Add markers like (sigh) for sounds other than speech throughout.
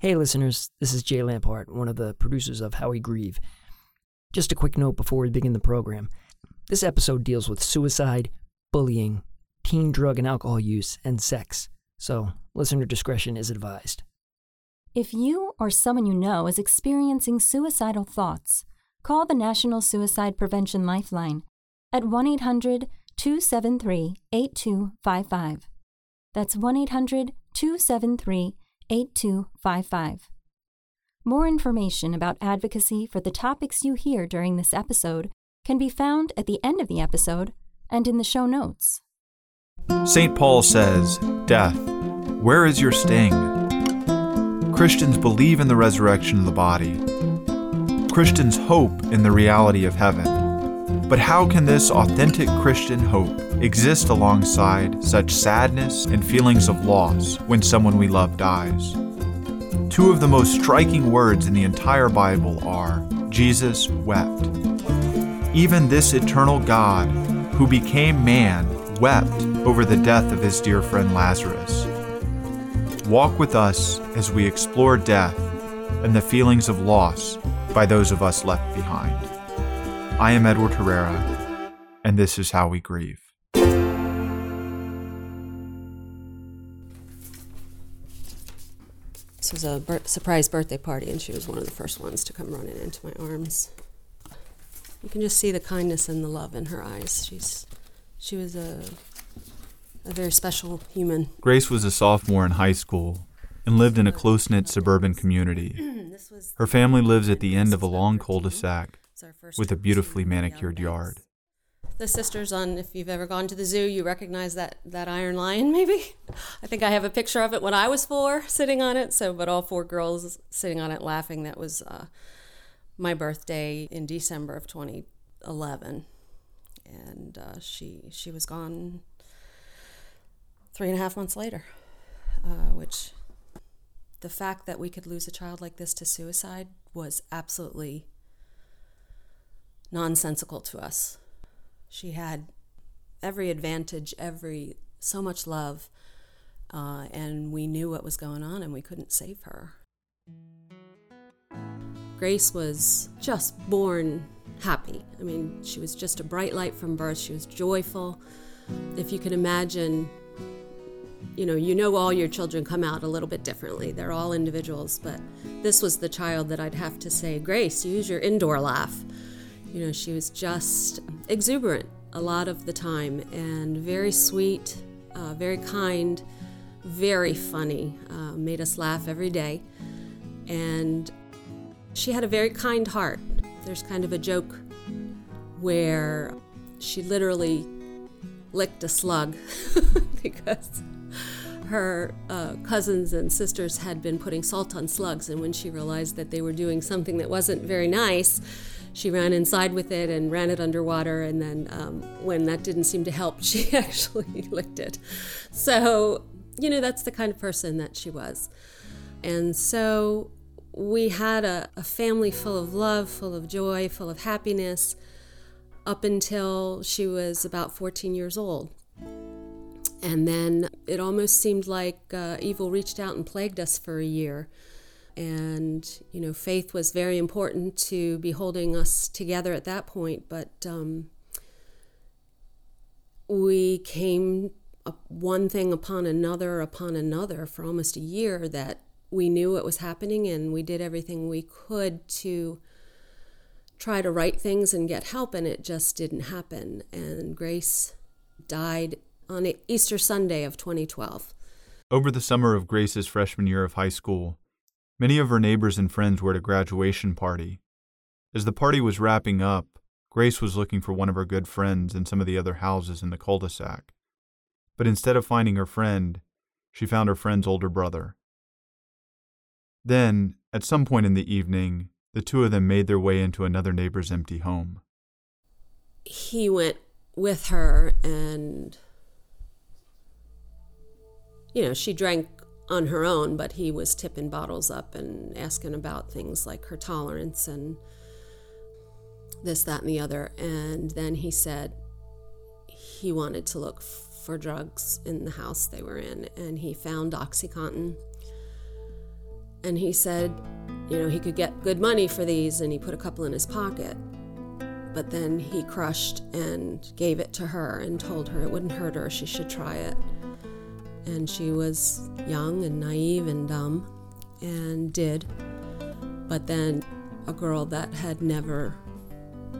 Hey, listeners, this is Jay Lampart, one of the producers of How We Grieve. Just a quick note before we begin the program. This episode deals with suicide, bullying, teen drug and alcohol use, and sex, so listener discretion is advised. If you or someone you know is experiencing suicidal thoughts, call the National Suicide Prevention Lifeline at 1 800 273 8255. That's 1 800 273 8255. More information about advocacy for the topics you hear during this episode can be found at the end of the episode and in the show notes. St. Paul says, Death, where is your sting? Christians believe in the resurrection of the body. Christians hope in the reality of heaven. But how can this authentic Christian hope exist alongside such sadness and feelings of loss when someone we love dies? Two of the most striking words in the entire Bible are Jesus wept. Even this eternal God, who became man, wept over the death of his dear friend Lazarus. Walk with us as we explore death and the feelings of loss by those of us left behind. I am Edward Herrera, and this is how we grieve. This was a bir- surprise birthday party, and she was one of the first ones to come running into my arms. You can just see the kindness and the love in her eyes. She's, she was a, a very special human. Grace was a sophomore in high school and lived in a close knit suburban community. (clears throat) Her family lives at the end of a long cul de sac with a beautifully manicured yard. The sisters on, if you've ever gone to the zoo, you recognize that, that iron lion, (laughs) maybe? I think I have a picture of it when I was four, sitting on it. So, but all four girls sitting on it laughing. That was uh, my birthday in December of 2011. And uh, she, she was gone three and a half months later, uh, which the fact that we could lose a child like this to suicide was absolutely nonsensical to us. She had every advantage, every so much love, uh, and we knew what was going on, and we couldn't save her. Grace was just born happy. I mean, she was just a bright light from birth. She was joyful. If you can imagine, you know, you know all your children come out a little bit differently. They're all individuals, but this was the child that I'd have to say, Grace, use your indoor laugh. You know, she was just exuberant a lot of the time and very sweet, uh, very kind, very funny, uh, made us laugh every day. And she had a very kind heart. There's kind of a joke where she literally licked a slug (laughs) because her uh, cousins and sisters had been putting salt on slugs, and when she realized that they were doing something that wasn't very nice, she ran inside with it and ran it underwater. And then um, when that didn't seem to help, (laughs) she actually licked it. So, you know, that's the kind of person that she was. And so we had a, a family full of love, full of joy, full of happiness up until she was about 14 years old. And then it almost seemed like uh, evil reached out and plagued us for a year. And, you know, faith was very important to be holding us together at that point. But um, we came up one thing upon another upon another for almost a year that we knew what was happening and we did everything we could to try to right things and get help, and it just didn't happen. And Grace died on Easter Sunday of 2012. Over the summer of Grace's freshman year of high school, many of her neighbors and friends were at a graduation party. As the party was wrapping up, Grace was looking for one of her good friends in some of the other houses in the cul de sac. But instead of finding her friend, she found her friend's older brother. Then, at some point in the evening, the two of them made their way into another neighbor's empty home. He went with her, and, you know, she drank on her own, but he was tipping bottles up and asking about things like her tolerance and this, that, and the other. And then he said he wanted to look for drugs in the house they were in, and he found Oxycontin And he said, you know, he could get good money for these, and he put a couple in his pocket. But then he crushed and gave it to her and told her it wouldn't hurt her, she should try it. And she was young and naive and dumb and did. But then a girl that had never,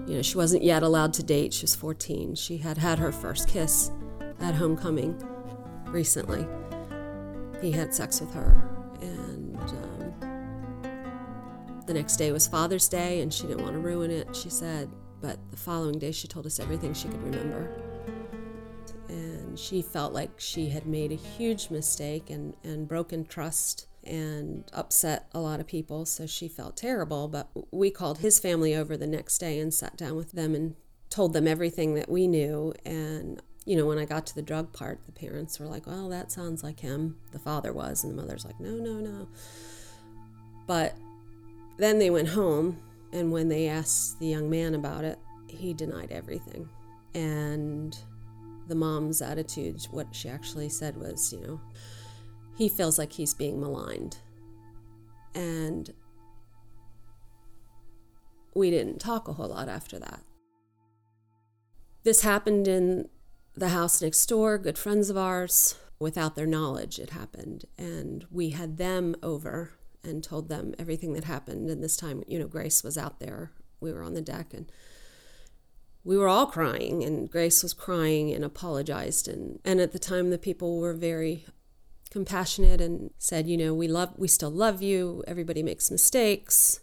you know, she wasn't yet allowed to date, she was 14. She had had her first kiss at homecoming recently. He had sex with her, and um, the next day was Father's Day, and she didn't want to ruin it, she said. But the following day, she told us everything she could remember. And she felt like she had made a huge mistake and, and broken trust and upset a lot of people. So she felt terrible. But we called his family over the next day and sat down with them and told them everything that we knew. And, you know, when I got to the drug part, the parents were like, well, that sounds like him. The father was. And the mother's like, no, no, no. But then they went home and when they asked the young man about it, he denied everything. And the mom's attitude, what she actually said was, you know, he feels like he's being maligned. And we didn't talk a whole lot after that. This happened in the house next door, good friends of ours. Without their knowledge, it happened. And we had them over and told them everything that happened. And this time, you know, Grace was out there. We were on the deck and we were all crying and Grace was crying and apologized and and at the time the people were very compassionate and said, you know, we love we still love you. Everybody makes mistakes.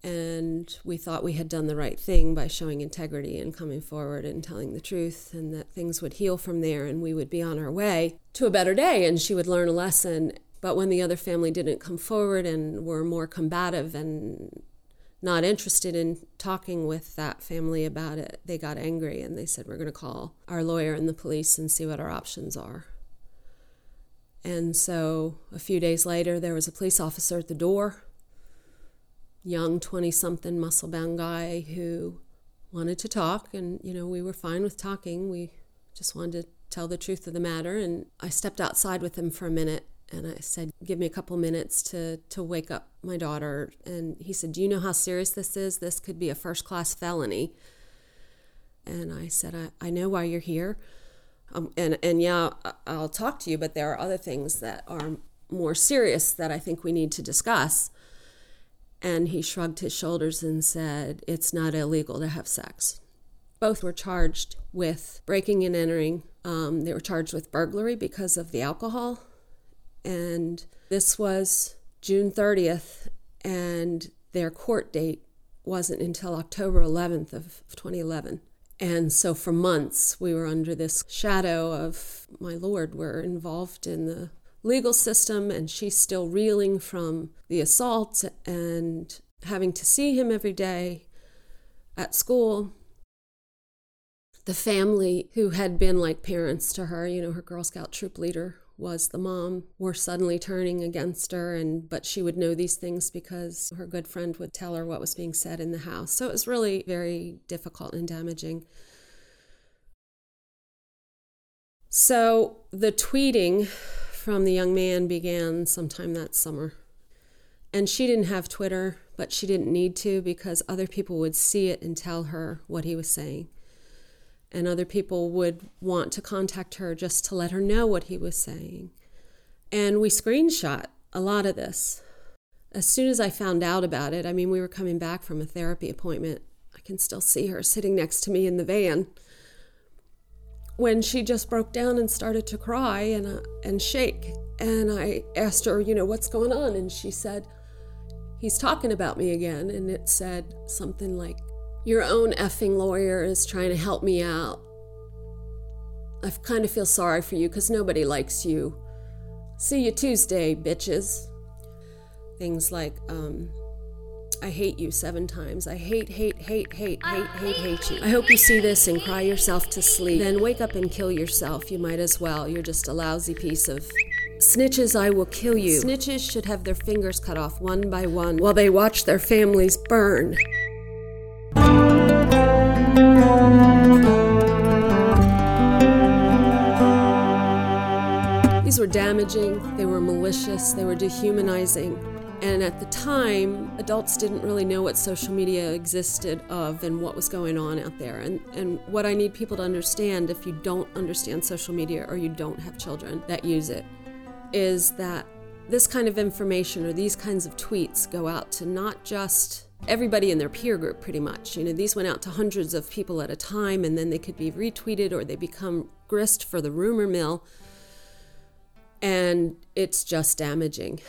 And we thought we had done the right thing by showing integrity and coming forward and telling the truth, and that things would heal from there and we would be on our way to a better day and she would learn a lesson. But when the other family didn't come forward and were more combative and not interested in talking with that family about it, they got angry and they said, We're going to call our lawyer and the police and see what our options are. And so a few days later, there was a police officer at the door, young 20 something muscle bound guy who wanted to talk. And, you know, we were fine with talking. We just wanted to tell the truth of the matter. And I stepped outside with him for a minute and I said, "Give me a couple minutes to to wake up my daughter." And he said, "Do you know how serious this is? This could be a first class felony." And I said, "I, I know why you're here, um, and and yeah, I'll talk to you, but there are other things that are more serious that I think we need to discuss." And he shrugged his shoulders and said, "It's not illegal to have sex." Both were charged with breaking and entering. Um, they were charged with burglary because of the alcohol and this was June 30th, and their court date wasn't until October 11th of 2011. And so for months we were under this shadow of my lord. We're involved in the legal system, and she's still reeling from the assault and having to see him every day at school. The family, who had been like parents to her, you know, her Girl Scout troop leader was the mom were suddenly turning against her and but she would know these things because her good friend would tell her what was being said in the house. So it was really very difficult and damaging. So the tweeting from the young man began sometime that summer. And she didn't have twitter but she didn't need to because other people would see it and tell her what he was saying and other people would want to contact her just to let her know what he was saying. And we screenshot a lot of this. As soon as I found out about it, I mean, we were coming back from a therapy appointment. I can still see her sitting next to me in the van when she just broke down and started to cry and, uh, and shake. And I asked her, you know, what's going on? And she said, he's talking about me again. And it said something like, your own effing lawyer is trying to help me out. I kind of feel sorry for you because nobody likes you. See you Tuesday, bitches. Things like, um, I hate you seven times. I hate, hate, hate, hate, hate, hate, hate you. I hope you see this and cry yourself to sleep. Then wake up and kill yourself. You might as well. You're just a lousy piece of. Snitches, I will kill you. Snitches should have their fingers cut off one by one while they watch their families burn. Were damaging, they were malicious, they were dehumanizing. And at the time, adults didn't really know what social media existed of and what was going on out there. And, and what I need people to understand if you don't understand social media or you don't have children that use it is that this kind of information or these kinds of tweets go out to not just everybody in their peer group pretty much. You know, these went out to hundreds of people at a time and then they could be retweeted or they become grist for the rumor mill. And it's just damaging.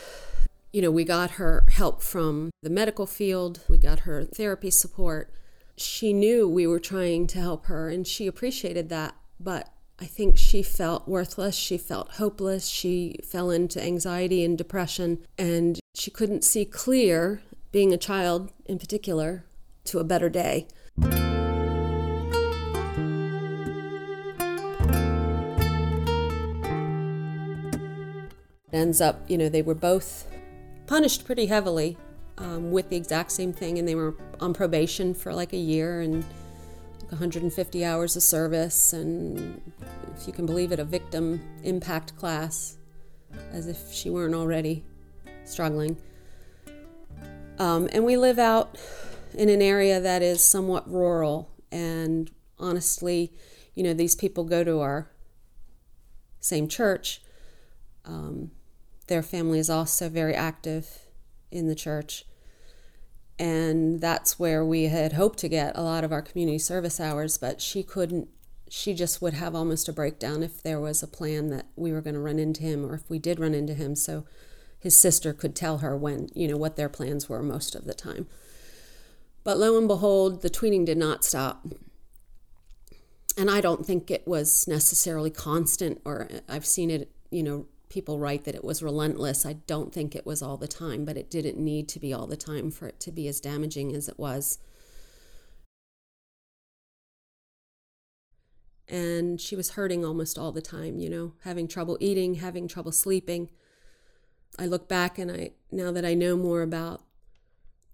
You know, we got her help from the medical field, we got her therapy support. She knew we were trying to help her and she appreciated that, but I think she felt worthless. She felt hopeless. She fell into anxiety and depression, and she couldn't see clear, being a child in particular, to a better day. It ends up, you know, they were both punished pretty heavily um, with the exact same thing, and they were on probation for like a year and 150 hours of service, and if you can believe it, a victim impact class, as if she weren't already struggling. Um, and we live out in an area that is somewhat rural, and honestly, you know, these people go to our same church. Um, their family is also very active in the church. And that's where we had hoped to get a lot of our community service hours but she couldn't she just would have almost a breakdown if there was a plan that we were going to run into him or if we did run into him. So his sister could tell her when you know what their plans were most of the time. But lo and behold the tweeting did not stop. And i don't think it was necessarily constant or uh, i've seen it you know people write that it was relentless. I don't think it was all the time, but it didn't need to be all the time for it to be as damaging as it was. And she was hurting almost all the time, you know, having trouble eating, having trouble sleeping. I look back and I now that I know more about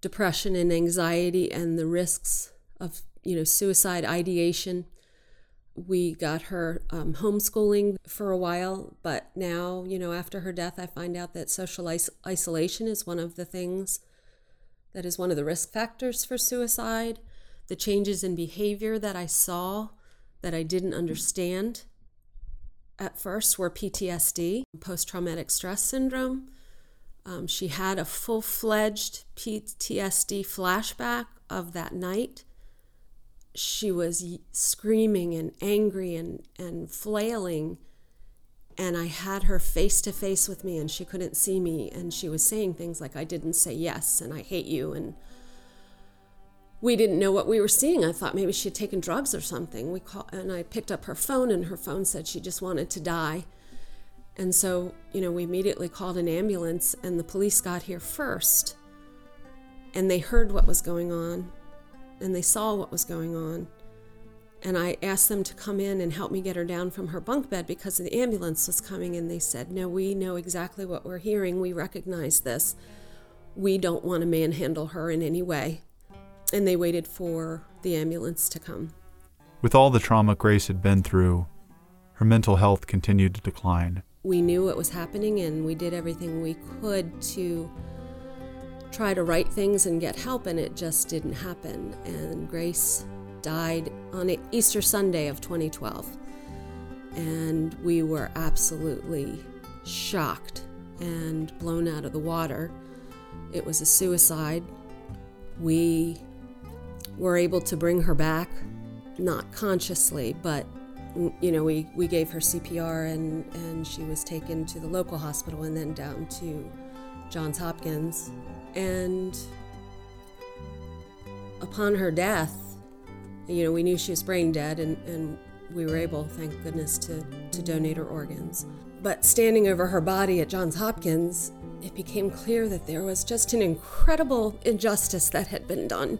depression and anxiety and the risks of, you know, suicide ideation we got her um, homeschooling for a while, but now, you know, after her death, I find out that social is- isolation is one of the things that is one of the risk factors for suicide. The changes in behavior that I saw that I didn't understand at first were PTSD, post traumatic stress syndrome. Um, she had a full fledged PTSD flashback of that night she was screaming and angry and, and flailing. And I had her face to face with me, and she couldn't see me. And she was saying things like, I didn't say yes, and I hate you. And we didn't know what we were seeing. I thought maybe she had taken drugs or something. We call, and I picked up her phone, and her phone said she just wanted to die. And so, you know, we immediately called an ambulance, and the police got here first. And they heard what was going on and they saw what was going on. And I asked them to come in and help me get her down from her bunk bed because the ambulance was coming. And they said, No, we know exactly what we're hearing. We recognize this. We don't want to manhandle her in any way. And they waited for the ambulance to come. With all the trauma Grace had been through, her mental health continued to decline. We knew what was happening and we did everything we could to try to right things and get help, and it just didn't happen. And Grace died on Easter Sunday of 2012. And we were absolutely shocked and blown out of the water. It was a suicide. We were able to bring her back, not consciously, but you know, we, we gave her CPR and, and she was taken to the local hospital and then down to Johns Hopkins and upon her death, you know, we knew she was brain dead and, and we were able, thank goodness, to, to donate her organs. But standing over her body at Johns Hopkins, it became clear that there was just an incredible injustice that had been done.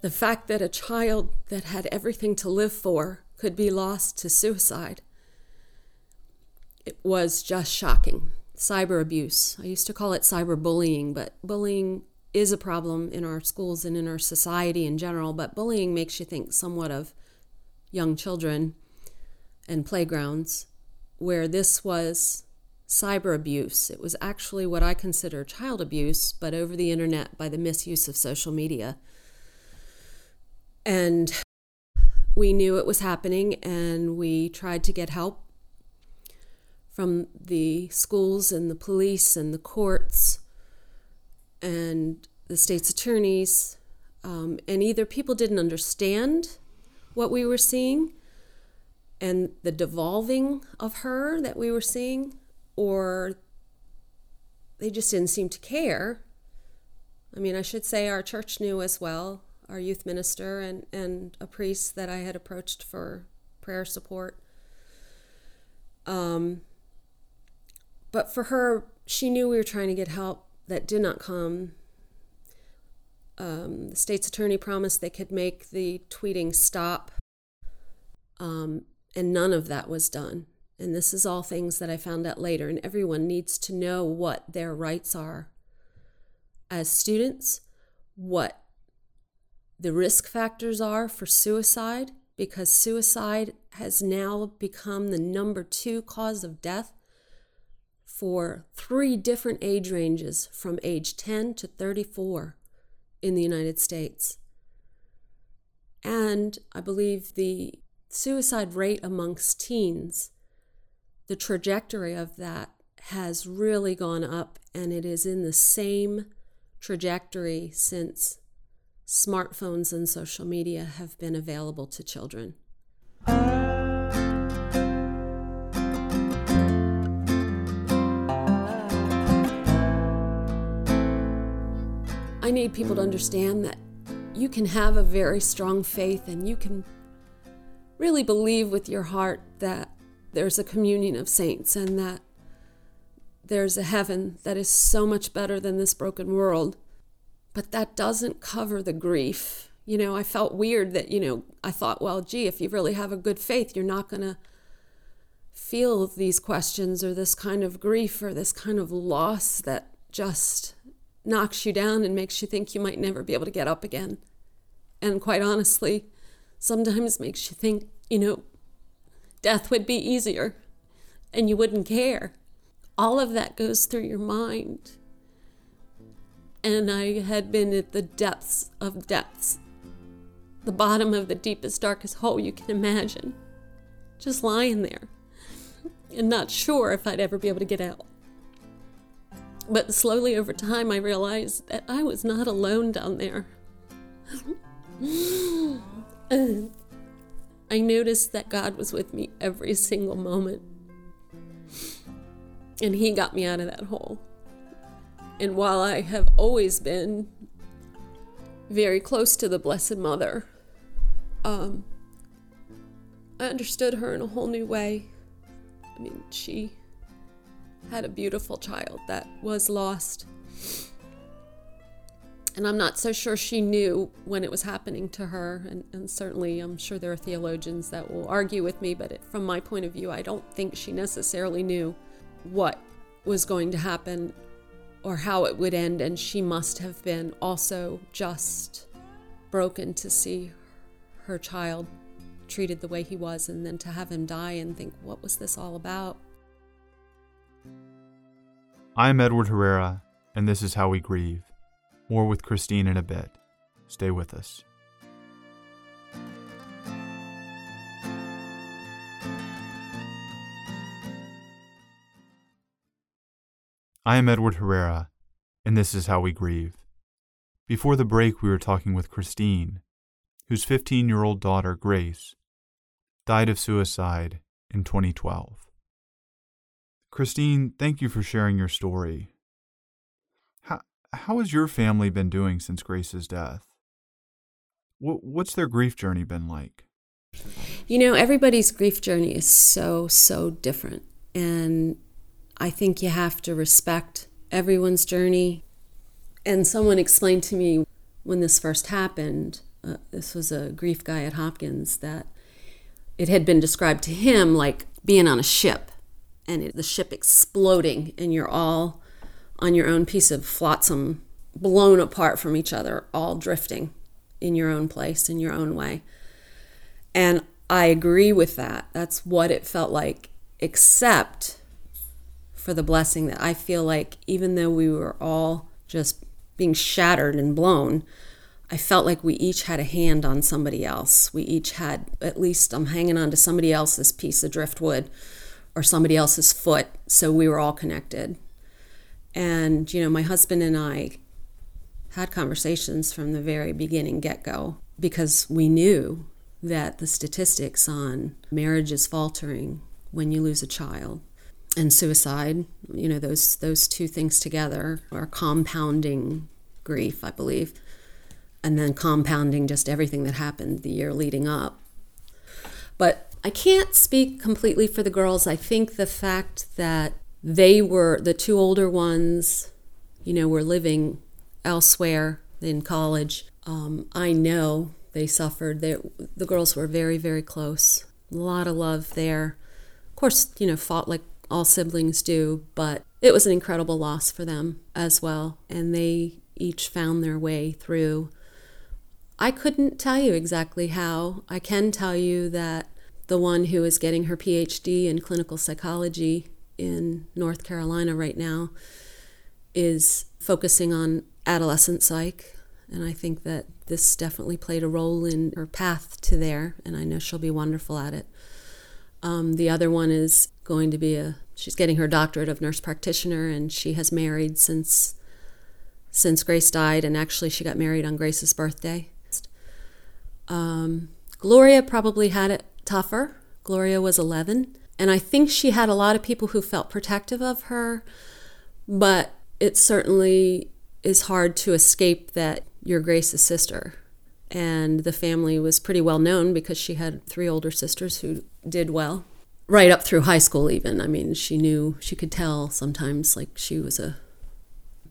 The fact that a child that had everything to live for could be lost to suicide. It was just shocking cyber abuse. I used to call it cyber bullying, but bullying is a problem in our schools and in our society in general, but bullying makes you think somewhat of young children and playgrounds, where this was cyber abuse. It was actually what I consider child abuse, but over the internet by the misuse of social media. And we knew it was happening and we tried to get help from the schools and the police and the courts and the state's attorneys. Um, and either people didn't understand what we were seeing and the devolving of her that we were seeing, or they just didn't seem to care. I mean, I should say our church knew as well, our youth minister and, and a priest that I had approached for prayer support. Um, but for her, she knew we were trying to get help that did not come. Um, the state's attorney promised they could make the tweeting stop, um, and none of that was done. And this is all things that I found out later, and everyone needs to know what their rights are as students, what the risk factors are for suicide, because suicide has now become the number two cause of death for three different age ranges from age 10 to 34 in the United States. And I believe the suicide rate amongst teens, the trajectory of that has really gone up, and it is in the same trajectory since smartphones and social media have been available to children. I need people to understand that you can have a very strong faith and you can really believe with your heart that there's a communion of saints and that there's a heaven that is so much better than this broken world. But that doesn't cover the grief. You know, I felt weird that, you know, I thought, well, gee, if you really have a good faith, you're not going to feel these questions or this kind of grief or this kind of loss that just knocks you down and makes you think you might never be able to get up again. And quite honestly, sometimes makes you think, you know, death would be easier and you wouldn't care. All of that goes through your mind. And I had been at the depths of depths, the bottom of the deepest, darkest hole you can imagine, just lying there and not sure if I'd ever be able to get out. But slowly over time, I realized that I was not alone down there. (gasps) I noticed that God was with me every single moment. And He got me out of that hole. And while I have always been very close to the Blessed Mother, um, I understood her in a whole new way. I mean, she had a beautiful child that was lost. And I'm not so sure she knew when it was happening to her. And, and certainly, I'm sure there are theologians that will argue with me, but it, from my point of view, I don't think she necessarily knew what was going to happen or how it would end. And she must have been also just broken to see her child treated the way he was and then to have him die and think, what was this all about? I'm Edward Herrera, and this is How We Grieve. More with Christine in a bit. Stay with us. I am Edward Herrera, and this is How We Grieve. Before the break, we were talking with Christine, whose 15 year old daughter, Grace, died of suicide in 2012. Christine, thank you for sharing your story. How, how has your family been doing since Grace's death? What, what's their grief journey been like? You know, everybody's grief journey is so, so different. And I think you have to respect everyone's journey. And someone explained to me when this first happened, uh, this was a grief guy at Hopkins, that it had been described to him like being on a ship and it, the ship exploding, and you're all on your own piece of flotsam, blown apart from each other, all drifting in your own place, in your own way. And I agree with that. That's what it felt like. except for the blessing that I feel like even though we were all just being shattered and blown, I felt like we each had a hand on somebody else. We each had, at least, I'm hanging on to somebody else's piece of driftwood or somebody else's foot. So we were all connected. And, you know, my husband and I had conversations from the very beginning get go because we knew that the statistics on marriages faltering when you lose a child and suicide, you know, those those two things together are compounding grief, I believe and then compounding just everything that happened the year leading up. But I can't speak completely for the girls. I think the fact that they were the two older ones, you know, were living elsewhere in college. Um, I know they suffered. They, the girls were very, very close. A lot of love there. Of course, you know, fought like all siblings do, but it was an incredible loss for them as well. And they each found their way through I couldn't tell you exactly how. I can tell you that the one who is getting her PhD in clinical psychology in North Carolina right now is focusing on adolescent psych. And I think that this definitely played a role in her path to there. And I know she'll be wonderful at it. Um, the other one is going to be a, she's getting her doctorate of nurse practitioner, and she has married since since Grace died, and actually she got married on Grace's birthday. Um, Gloria probably had it tougher. Gloria was 11. And I think she had a lot of people who felt protective of her, but it certainly is hard to escape that you're Grace's sister. And the family was pretty well known because she had three older sisters who did well, right up through high school, even. I mean, she knew, she could tell sometimes, like she was a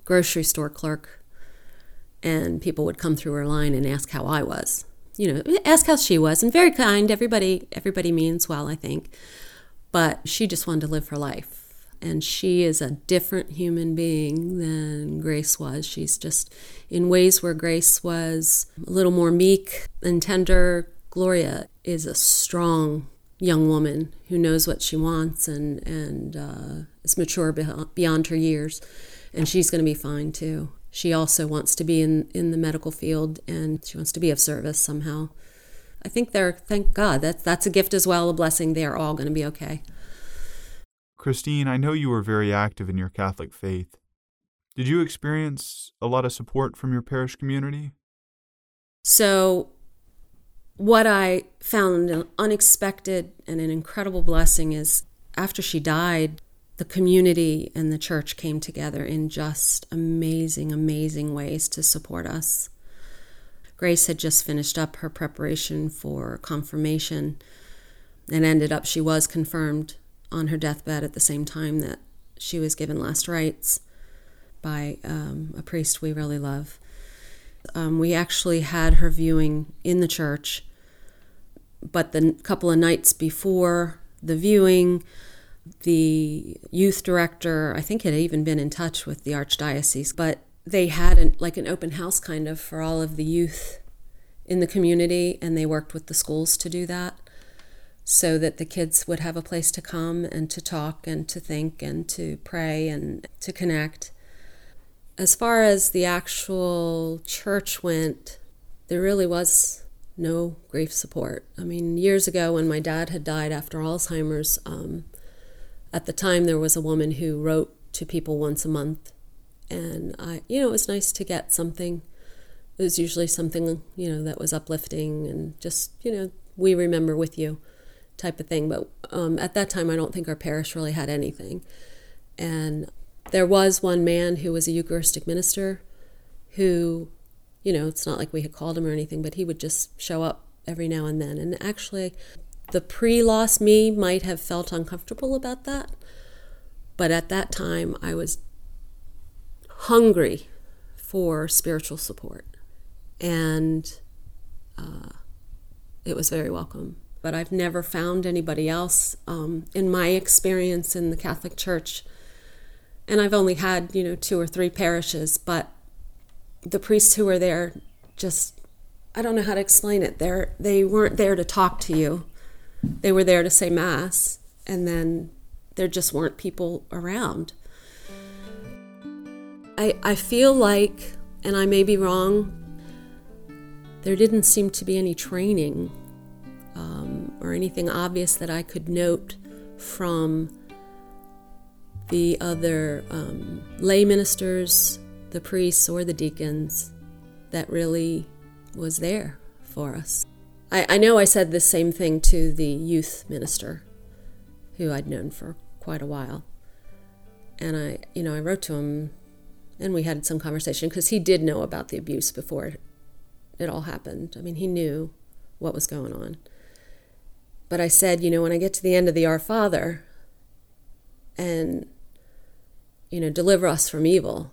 grocery store clerk, and people would come through her line and ask how I was you know, ask how she was, and very kind. Everybody, everybody means well, I think, but she just wanted to live her life, and she is a different human being than Grace was. She's just in ways where Grace was a little more meek and tender. Gloria is a strong young woman who knows what she wants and and uh, is mature beyond her years, and she's going to be fine too she also wants to be in, in the medical field and she wants to be of service somehow. I think they're, thank God, that's, that's a gift as well, a blessing. They're all going to be okay. Christine, I know you were very active in your Catholic faith. Did you experience a lot of support from your parish community? So, what I found an unexpected and an incredible blessing is after she died, the community and the church came together in just amazing, amazing ways to support us. Grace had just finished up her preparation for confirmation and ended up, she was confirmed on her deathbed at the same time that she was given last rites by um, a priest we really love. Um, we actually had her viewing in the church, but the couple of nights before the viewing, the youth director, I think, had even been in touch with the archdiocese, but they had an, like an open house kind of for all of the youth in the community, and they worked with the schools to do that so that the kids would have a place to come and to talk and to think and to pray and to connect. As far as the actual church went, there really was no grief support. I mean, years ago when my dad had died after Alzheimer's, um, at the time there was a woman who wrote to people once a month. And i you know it was nice to get something. It was usually something you know that was uplifting and just you know we remember with you type of thing. But um, at that time i don't think our parish really had anything. And there was one man who was a eucharistic minister who you know it's not like we had called him or anything but he would just show up every now and then. And actually the pre loss me might have felt uncomfortable about that, but at that time I was hungry for spiritual support. And uh, it was very welcome. But I've never found anybody else um, in my experience in the Catholic Church. And I've only had, you know, two or three parishes, but the priests who were there just, I don't know how to explain it. They're, they weren't there to talk to you they were there to say mass and then there just weren't people around. I, I feel like, and I may be wrong, there didn't seem to be any training um, or anything obvious that I could note from the other um, lay ministers, the priests, or the deacons that really was there for us. I, I know I said the same thing to the youth minister who I'd known for quite a while. And I, you know, I wrote to him and we had some conversation because he did know about the abuse before it, all happened. I mean, he knew what was going on. But I said, you know, when I get to the end of the Our Father and, you know, deliver us from evil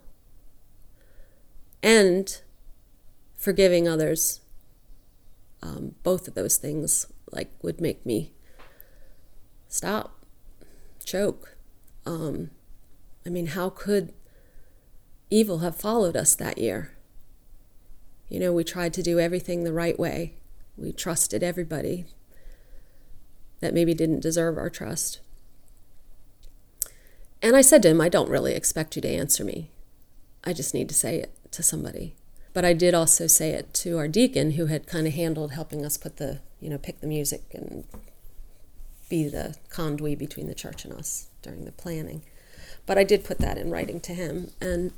and forgiving others, um, both of those things like would make me stop, choke. Um, I mean, how could evil have followed us that year? You know, we tried to do everything the right way. We trusted everybody that maybe didn't deserve our trust. And I said to him, I don't really expect you to answer me. I just need to say it to somebody. But I did also say it to our deacon who had kind of handled helping us put the, you know, pick the music and be the conduit between the church and us during the planning. But I did put that in writing to him and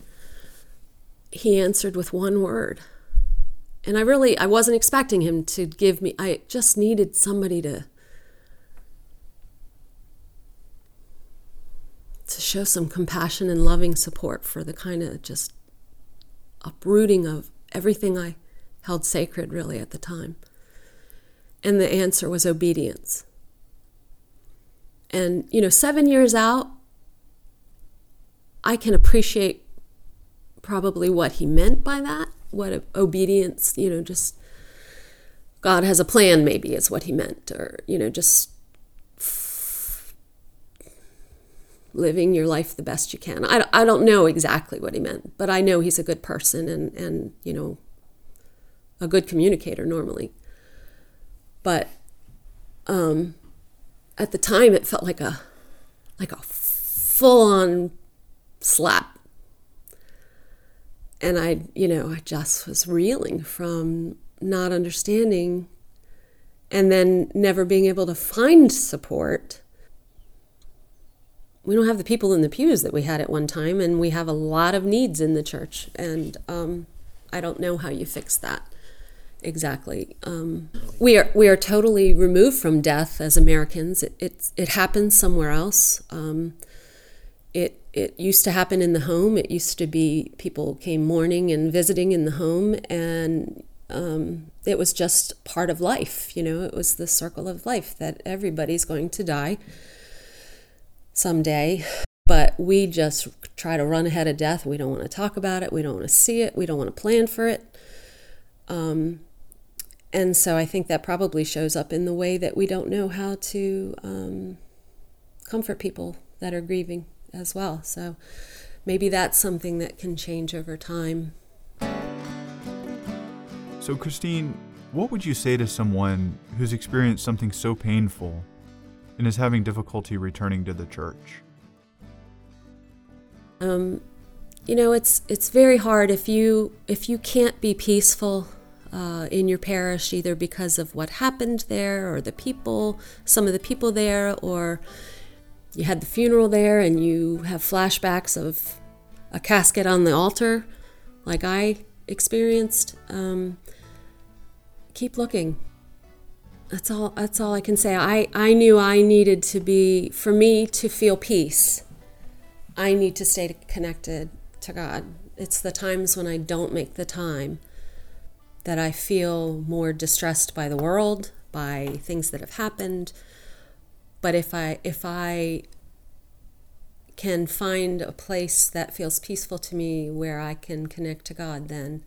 he answered with one word. And I really I wasn't expecting him to give me I just needed somebody to to show some compassion and loving support for the kind of just uprooting of everything I held sacred really at the time. And the answer was obedience. And, you know, seven years out, I can appreciate probably what he meant by that, what obedience, you know, just God has a plan, maybe is what he meant, or, you know, just living your life the best you can. I, I don't know exactly what he meant, but I know he's a good person and, and, you know, a good communicator normally. But um, at the time, it felt like a like a full on slap, and I, you know, I just was reeling from not understanding, and then never being able to find support we don't have the people in the pews that we had at one time, and we have a lot of needs in the church. And um, I don't know how you fix that exactly. Um, we are we are totally removed from death as Americans. It it, it happens somewhere else. Um, it it used to happen in the home. It used to be people came mourning and visiting in the home, and um, it was just part of life. You know, it was the circle of life that everybody's going to die someday. But we just try to run ahead of death. We don't want to talk about it. We don't want to see it. We don't want to plan for it. Um, and so I think that probably shows up in the way that we don't know how to um, comfort people that are grieving as well. So maybe that's something that can change over time. So, Christine, what would you say to someone who's experienced something so painful and is having difficulty returning to the church? Um, you know, it's it's very hard if you if you can't be peaceful uh, in your parish, either because of what happened there or the people, some of the people there, or you had the funeral there and you have flashbacks of a casket on the altar, like I experienced. Um, keep looking that's all that's all I can say. I, I knew I needed to be for me to feel peace. I need to stay connected to God. It's the times when I don't make the time that I feel more distressed by the world, by things that have happened. But if I if I can find a place that feels peaceful to me where I can connect to God, then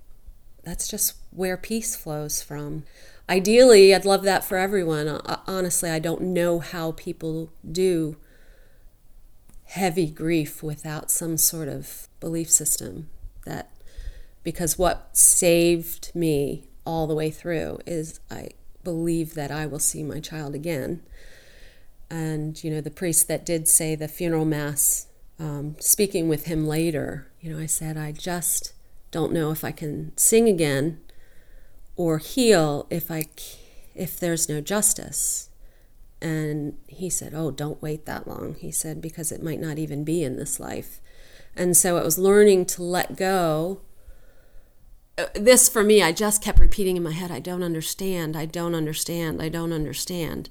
that's just where peace flows from ideally, I'd love that for everyone. Honestly, I don't know how people do heavy grief without some sort of belief system that because what saved me all the way through is I believe that I will see my child again. And, you know, the priest that did say the funeral mass, um, speaking with him later, you know, I said, I just don't know if I can sing again or heal if I if there's no justice. And he said, "Oh, don't wait that long." He said because it might not even be in this life. And so it was learning to let go. Uh, this for me, I just kept repeating in my head, I don't understand, I don't understand, I don't understand.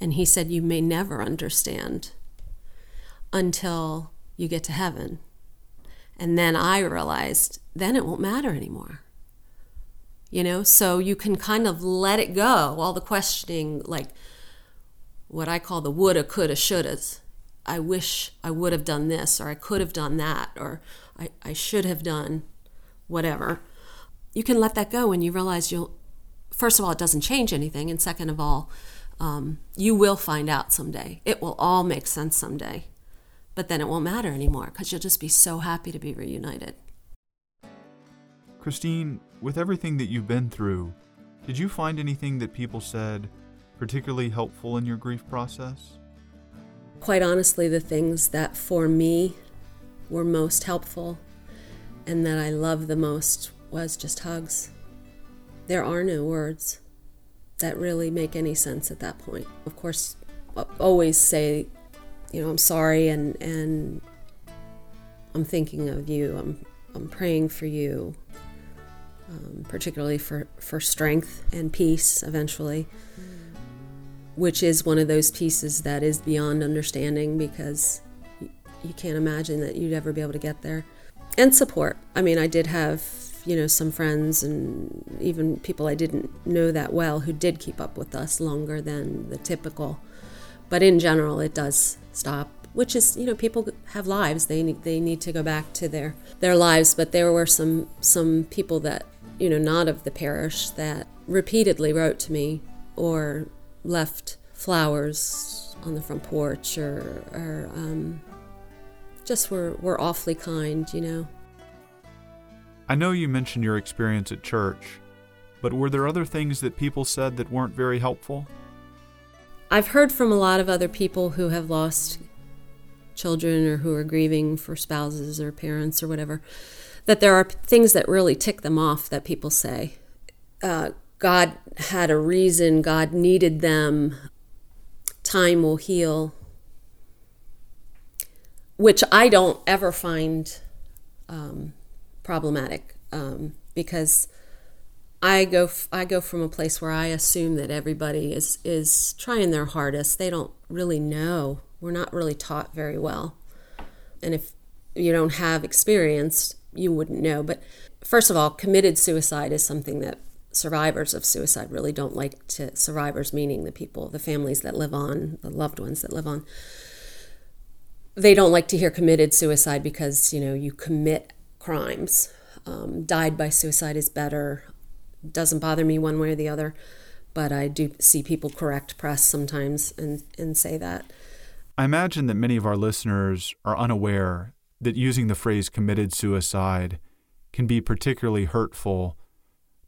And he said, You may never understand until you get to heaven. And then I realized, then it won't matter anymore. You know, so you can kind of let it go, all the questioning, like what I call the woulda, coulda, shouldas. I wish I would have done this, or I could have done that, or I, I should have done whatever. You can let that go when you realize you'll, first of all, it doesn't change anything. And second of all, um, you will find out someday. It will all make sense someday. But then it won't matter anymore because you'll just be so happy to be reunited. Christine, with everything that you've been through, did you find anything that people said particularly helpful in your grief process? Quite honestly, the things that for me were most helpful and that I love the most was just hugs. There are no words that really make any sense at that point. Of course, always say, you know, I'm sorry and and I'm thinking of you. I'm I'm praying for you, um, particularly for for strength and peace eventually which is one of those pieces that is beyond understanding because you can't imagine that you'd ever be able to get there. And support. I mean, I did have, you know, some friends and even people I didn't know that well who did keep up with us longer than the typical. But in general, it does stop, which is, you know, people have lives. They need, they need to go back to their, their lives. But there were some, some people that, you know, not of the parish that repeatedly wrote to me or left flowers on the front porch or, or um, just were, were awfully kind, you know. I know you mentioned your experience at church, but were there other things that people said that weren't very helpful? I've heard from a lot of other people who have lost children or who are grieving for spouses or parents or whatever that there are things that really tick them off that people say. Uh, God had a reason, God needed them, time will heal, which I don't ever find um, problematic um, because I go I go from a place where I assume that everybody is is trying their hardest. They don't really know. We're not really taught very well, and if you don't have experience, you wouldn't know. But first of all, committed suicide is something that survivors of suicide really don't like to survivors meaning the people the families that live on the loved ones that live on they don't like to hear committed suicide because you know you commit crimes um, died by suicide is better doesn't bother me one way or the other but i do see people correct press sometimes and, and say that i imagine that many of our listeners are unaware that using the phrase committed suicide can be particularly hurtful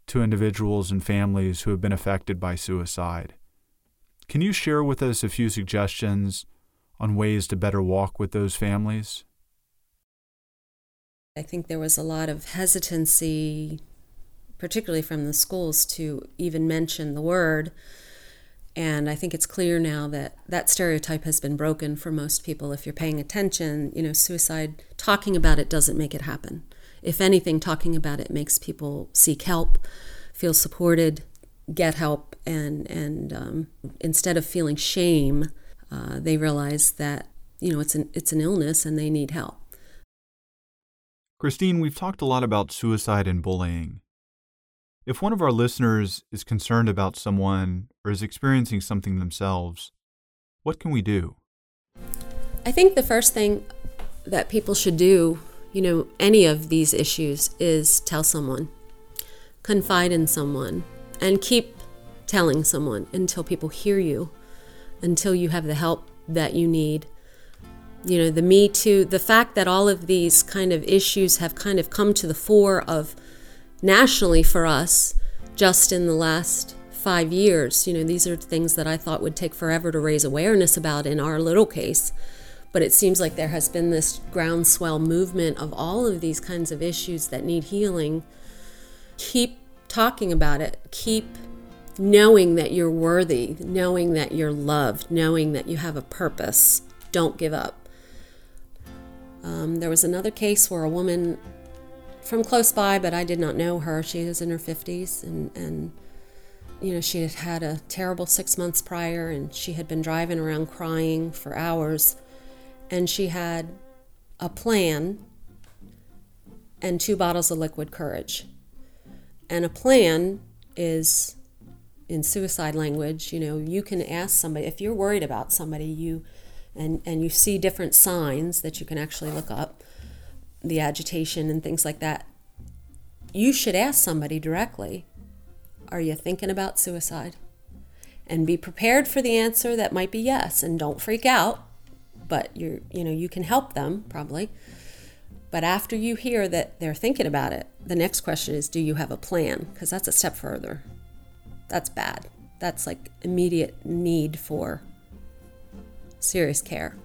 to individuals and families who have been affected by suicide. Can you share with us a few suggestions on ways to better walk with those families? I think there was a lot of hesitancy, particularly from the schools, to even mention the word. And I think it's clear now that that stereotype has been broken for most people. If you're paying attention, you know, suicide, talking about it doesn't make it happen. If anything, talking about it makes people seek help, feel supported, get help, and and um, instead of feeling shame, uh, they realize that you know it's an it's an illness and they need help. Christine, we've talked a lot about suicide and bullying. If one of our listeners is concerned about someone or is experiencing something themselves, what can we do? I think the first thing that people should do you know, any of these issues is tell someone, confide in someone, and keep telling someone until people hear you, until you have the help that you need. You know, the Me Too, the fact that all of these kind of issues have kind of come to the fore of nationally for us just in the last five years. You know, these are things that I thought would take forever to raise awareness about in our little case. But it seems like there has been this groundswell movement of all of these kinds of issues that need healing. Keep talking about it. Keep knowing that you're worthy, knowing that you're loved, knowing that you have a purpose. Don't give up. Um, there was another case where a woman from close by, but I did not know her. She was in her 50s, and, and you know, she had had a terrible six months prior, and she had been driving around crying for hours. And she had a plan and two bottles of liquid courage. And a plan is in suicide language, you know, you can ask somebody if you're worried about somebody, you and and you see different signs that you can actually look up the agitation and things like that. You should ask somebody directly, are you thinking about suicide? And be prepared for the answer that might be yes and don't freak out, but you're you know, you can help them probably. But after you hear that they're thinking about it, the next question is do you have a plan? Because that's a step further. That's bad. That's like immediate need for serious care.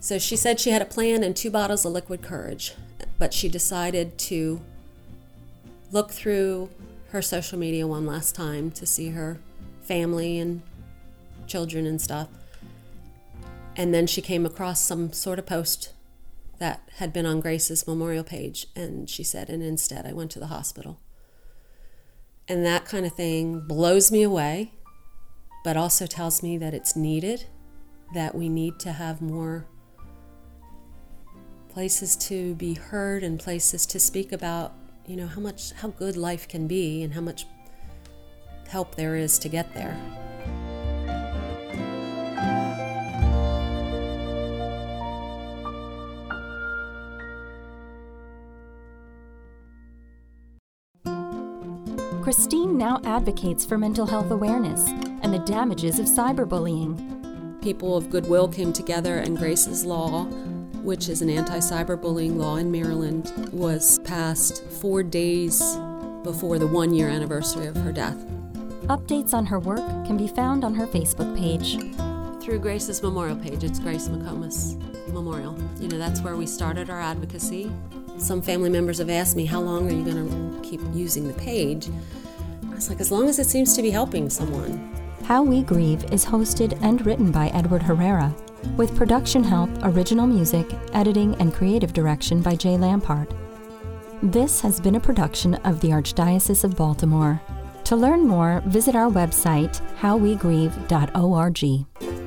So she said she had a plan and two bottles of liquid courage, but she decided to look through her social media one last time to see her family and children and stuff. And then she came across some sort of post that had been on Grace's memorial page, and she said, and instead I went to the hospital. And that kind of thing blows me away, but also tells me that it's needed, that we need to have more places to be heard and places to speak about, you know, how much, how good life can be and how much help there is to get there. Christine now advocates for mental health awareness and the damages of cyberbullying. People of goodwill came together, and Grace's Law, which is an anti cyberbullying law in Maryland, was passed four days before the one year anniversary of her death. Updates on her work can be found on her Facebook page. Through Grace's memorial page, it's Grace McComas Memorial. You know, that's where we started our advocacy. Some family members have asked me, How long are you going to keep using the page? I was like, As long as it seems to be helping someone. How We Grieve is hosted and written by Edward Herrera, with production help, original music, editing, and creative direction by Jay Lampart. This has been a production of the Archdiocese of Baltimore. To learn more, visit our website, howwegrieve.org.